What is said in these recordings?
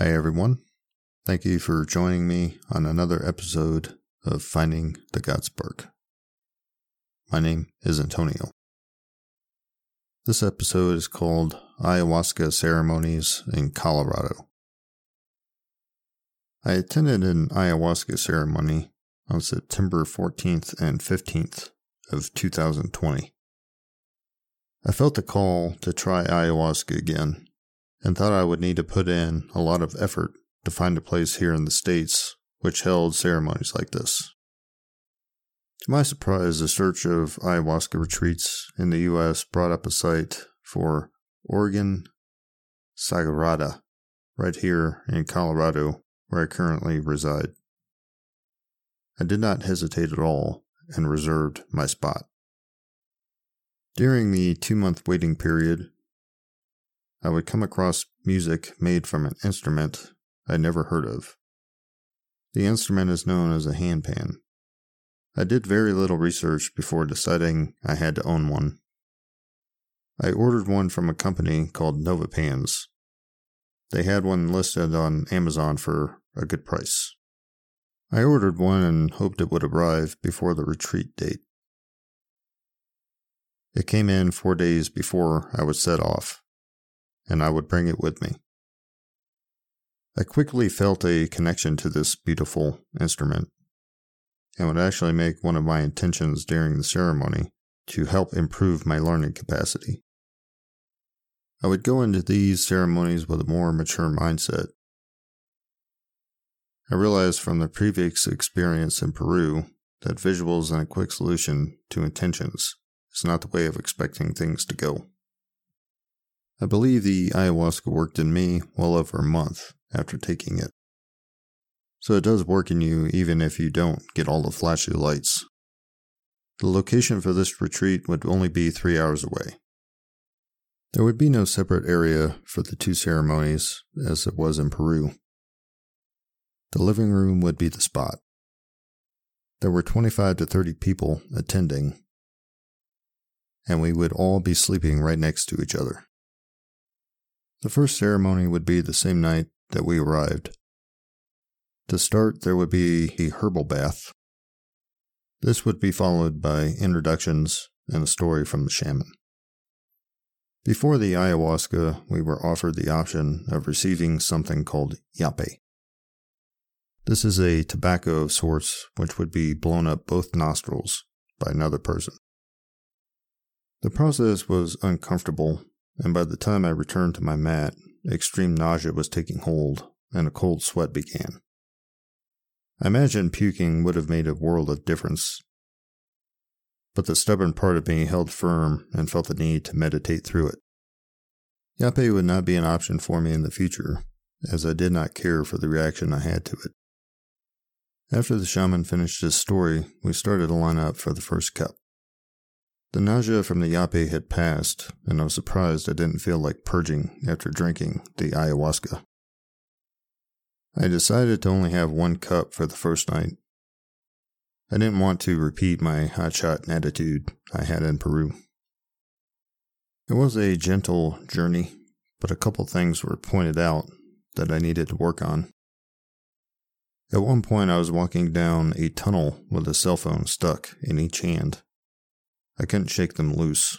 Hi, everyone. Thank you for joining me on another episode of Finding the God Spark. My name is Antonio. This episode is called Ayahuasca Ceremonies in Colorado. I attended an ayahuasca ceremony on September 14th and 15th of 2020. I felt the call to try ayahuasca again and thought I would need to put in a lot of effort to find a place here in the States which held ceremonies like this. To my surprise, a search of ayahuasca retreats in the U.S. brought up a site for Origen Sagrada, right here in Colorado, where I currently reside. I did not hesitate at all and reserved my spot. During the two month waiting period, I would come across music made from an instrument I'd never heard of. The instrument is known as a handpan. I did very little research before deciding I had to own one. I ordered one from a company called Nova Pans. They had one listed on Amazon for a good price. I ordered one and hoped it would arrive before the retreat date. It came in four days before I would set off and I would bring it with me. I quickly felt a connection to this beautiful instrument and would actually make one of my intentions during the ceremony to help improve my learning capacity. I would go into these ceremonies with a more mature mindset. I realized from the previous experience in Peru that visuals and a quick solution to intentions is not the way of expecting things to go. I believe the ayahuasca worked in me well over a month after taking it. So it does work in you even if you don't get all the flashy lights. The location for this retreat would only be three hours away. There would be no separate area for the two ceremonies as it was in Peru. The living room would be the spot. There were 25 to 30 people attending, and we would all be sleeping right next to each other. The first ceremony would be the same night that we arrived. To start, there would be a herbal bath. This would be followed by introductions and a story from the shaman. Before the ayahuasca, we were offered the option of receiving something called yape. This is a tobacco of sorts which would be blown up both nostrils by another person. The process was uncomfortable and by the time I returned to my mat, extreme nausea was taking hold, and a cold sweat began. I imagine puking would have made a world of difference. But the stubborn part of me held firm and felt the need to meditate through it. Yape would not be an option for me in the future, as I did not care for the reaction I had to it. After the shaman finished his story, we started to line up for the first cup. The nausea from the yape had passed, and I was surprised I didn't feel like purging after drinking the ayahuasca. I decided to only have one cup for the first night. I didn't want to repeat my hotshot attitude I had in Peru. It was a gentle journey, but a couple things were pointed out that I needed to work on. At one point, I was walking down a tunnel with a cell phone stuck in each hand. I couldn't shake them loose.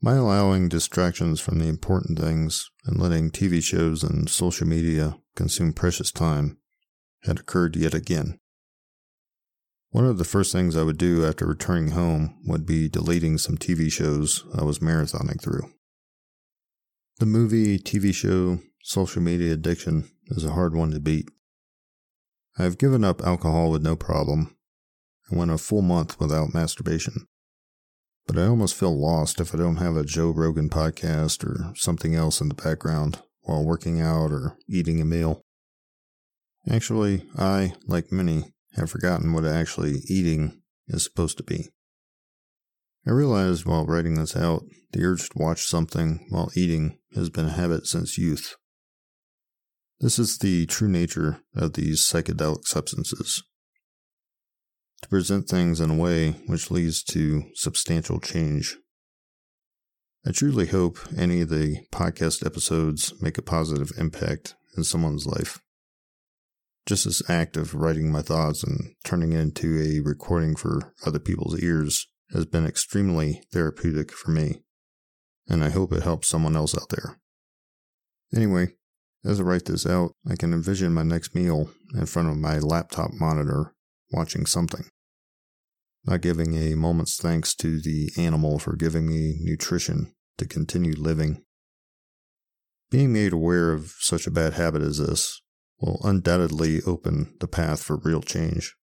My allowing distractions from the important things and letting TV shows and social media consume precious time had occurred yet again. One of the first things I would do after returning home would be deleting some TV shows I was marathoning through. The movie, TV show, social media addiction is a hard one to beat. I have given up alcohol with no problem, I went a full month without masturbation. But I almost feel lost if I don't have a Joe Rogan podcast or something else in the background while working out or eating a meal. Actually, I, like many, have forgotten what actually eating is supposed to be. I realized while writing this out, the urge to watch something while eating has been a habit since youth. This is the true nature of these psychedelic substances to present things in a way which leads to substantial change. I truly hope any of the podcast episodes make a positive impact in someone's life. Just this act of writing my thoughts and turning it into a recording for other people's ears has been extremely therapeutic for me, and I hope it helps someone else out there. Anyway, as I write this out, I can envision my next meal in front of my laptop monitor watching something. Not giving a moment's thanks to the animal for giving me nutrition to continue living. Being made aware of such a bad habit as this will undoubtedly open the path for real change.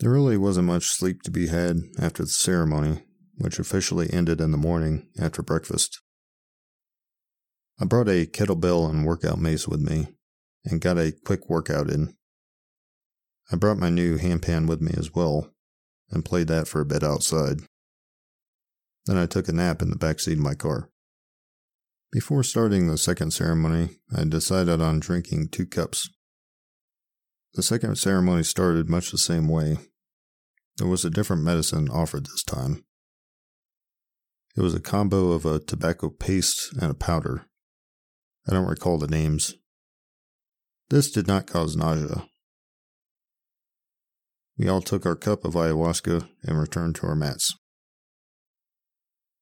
There really wasn't much sleep to be had after the ceremony, which officially ended in the morning after breakfast. I brought a kettlebell and workout mace with me and got a quick workout in. I brought my new handpan with me as well and played that for a bit outside. Then I took a nap in the back seat of my car. Before starting the second ceremony, I decided on drinking two cups. The second ceremony started much the same way. There was a different medicine offered this time. It was a combo of a tobacco paste and a powder. I don't recall the names. This did not cause nausea. We all took our cup of ayahuasca and returned to our mats.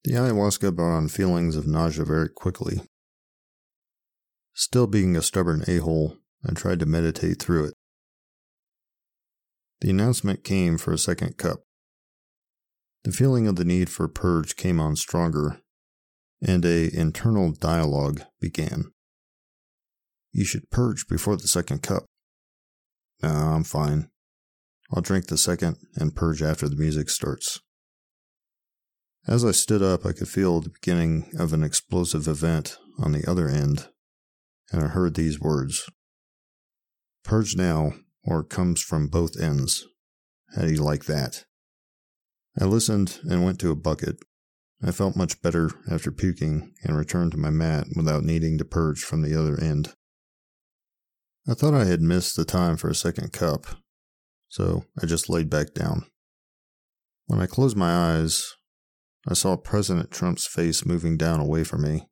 The ayahuasca brought on feelings of nausea very quickly. Still being a stubborn a hole, I tried to meditate through it. The announcement came for a second cup. The feeling of the need for purge came on stronger, and a internal dialogue began. You should purge before the second cup. No, I'm fine. I'll drink the second and purge after the music starts. As I stood up, I could feel the beginning of an explosive event on the other end, and I heard these words Purge now, or it comes from both ends. How do you like that? I listened and went to a bucket. I felt much better after puking and returned to my mat without needing to purge from the other end. I thought I had missed the time for a second cup, so I just laid back down. When I closed my eyes, I saw President Trump's face moving down away from me,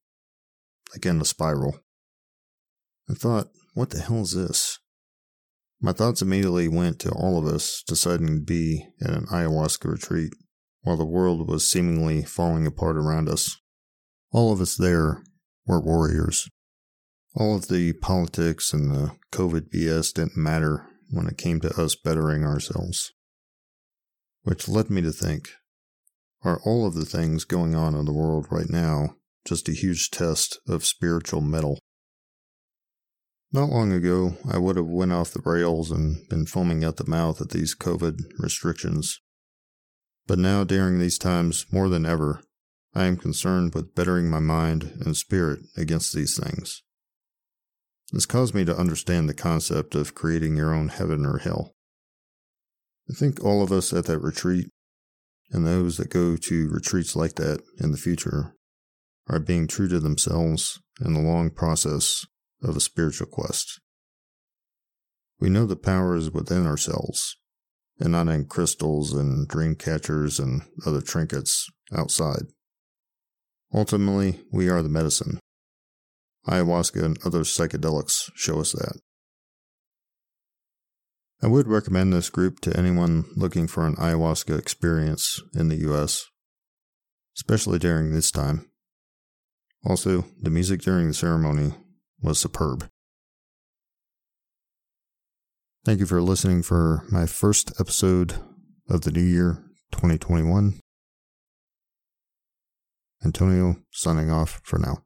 like in a spiral. I thought, what the hell is this? My thoughts immediately went to all of us deciding to be at an ayahuasca retreat while the world was seemingly falling apart around us. All of us there were warriors. All of the politics and the COVID BS didn't matter when it came to us bettering ourselves. Which led me to think are all of the things going on in the world right now just a huge test of spiritual mettle? Not long ago, I would have went off the rails and been foaming at the mouth at these COVID restrictions. But now, during these times more than ever, I am concerned with bettering my mind and spirit against these things. This caused me to understand the concept of creating your own heaven or hell. I think all of us at that retreat, and those that go to retreats like that in the future, are being true to themselves in the long process of a spiritual quest. We know the power is within ourselves, and not in crystals and dream catchers and other trinkets outside. Ultimately, we are the medicine, Ayahuasca and other psychedelics show us that. I would recommend this group to anyone looking for an ayahuasca experience in the US, especially during this time. Also, the music during the ceremony was superb. Thank you for listening for my first episode of the new year 2021. Antonio signing off for now.